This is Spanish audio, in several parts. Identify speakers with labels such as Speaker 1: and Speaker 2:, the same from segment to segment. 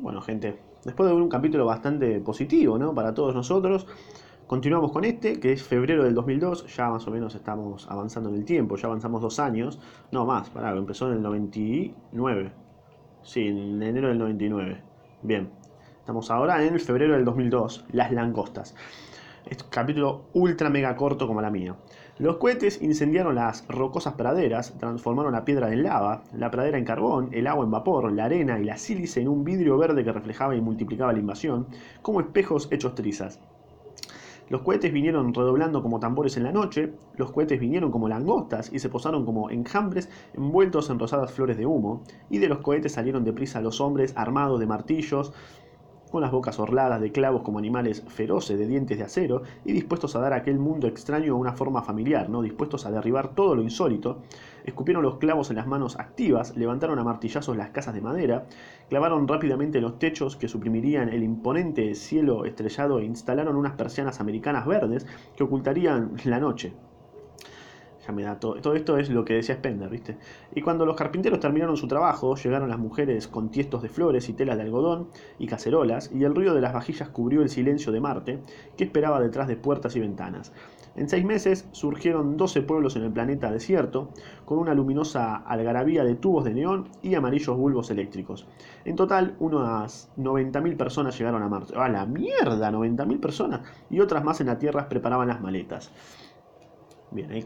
Speaker 1: Bueno, gente, después de un capítulo bastante positivo, ¿no? Para todos nosotros, continuamos con este, que es febrero del 2002, ya más o menos estamos avanzando en el tiempo, ya avanzamos dos años, no más, pará, empezó en el 99, sí, en enero del 99, bien, estamos ahora en febrero del 2002, las langostas. Capítulo ultra mega corto como la mía. Los cohetes incendiaron las rocosas praderas, transformaron la piedra en lava, la pradera en carbón, el agua en vapor, la arena y la sílice en un vidrio verde que reflejaba y multiplicaba la invasión, como espejos hechos trizas. Los cohetes vinieron redoblando como tambores en la noche, los cohetes vinieron como langostas y se posaron como enjambres envueltos en rosadas flores de humo, y de los cohetes salieron deprisa los hombres armados de martillos, con las bocas orladas de clavos como animales feroces de dientes de acero y dispuestos a dar a aquel mundo extraño una forma familiar, ¿no? dispuestos a derribar todo lo insólito, escupieron los clavos en las manos activas, levantaron a martillazos las casas de madera, clavaron rápidamente los techos que suprimirían el imponente cielo estrellado e instalaron unas persianas americanas verdes que ocultarían la noche Todo esto es lo que decía Spender, ¿viste? Y cuando los carpinteros terminaron su trabajo, llegaron las mujeres con tiestos de flores y telas de algodón y cacerolas, y el ruido de las vajillas cubrió el silencio de Marte, que esperaba detrás de puertas y ventanas. En seis meses surgieron 12 pueblos en el planeta desierto, con una luminosa algarabía de tubos de neón y amarillos bulbos eléctricos. En total, unas 90.000 personas llegaron a Marte. ¡A la mierda! 90.000 personas. Y otras más en la Tierra preparaban las maletas. Bien, ahí,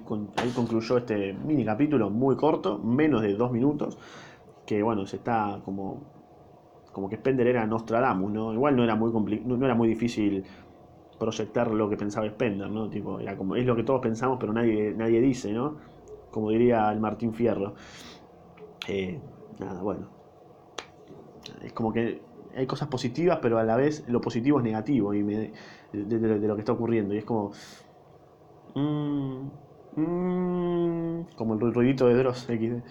Speaker 1: concluyó este mini capítulo muy corto, menos de dos minutos, que bueno, se está como, como que Spender era Nostradamus, ¿no? Igual no era muy no era muy difícil proyectar lo que pensaba Spender, ¿no? Tipo, era como, es lo que todos pensamos, pero nadie, nadie dice, ¿no? Como diría el Martín Fierro. Eh, nada, bueno. Es como que hay cosas positivas, pero a la vez lo positivo es negativo y de, de, lo que está ocurriendo. Y es como, Mm, mm, como el ruidito de Dross XD.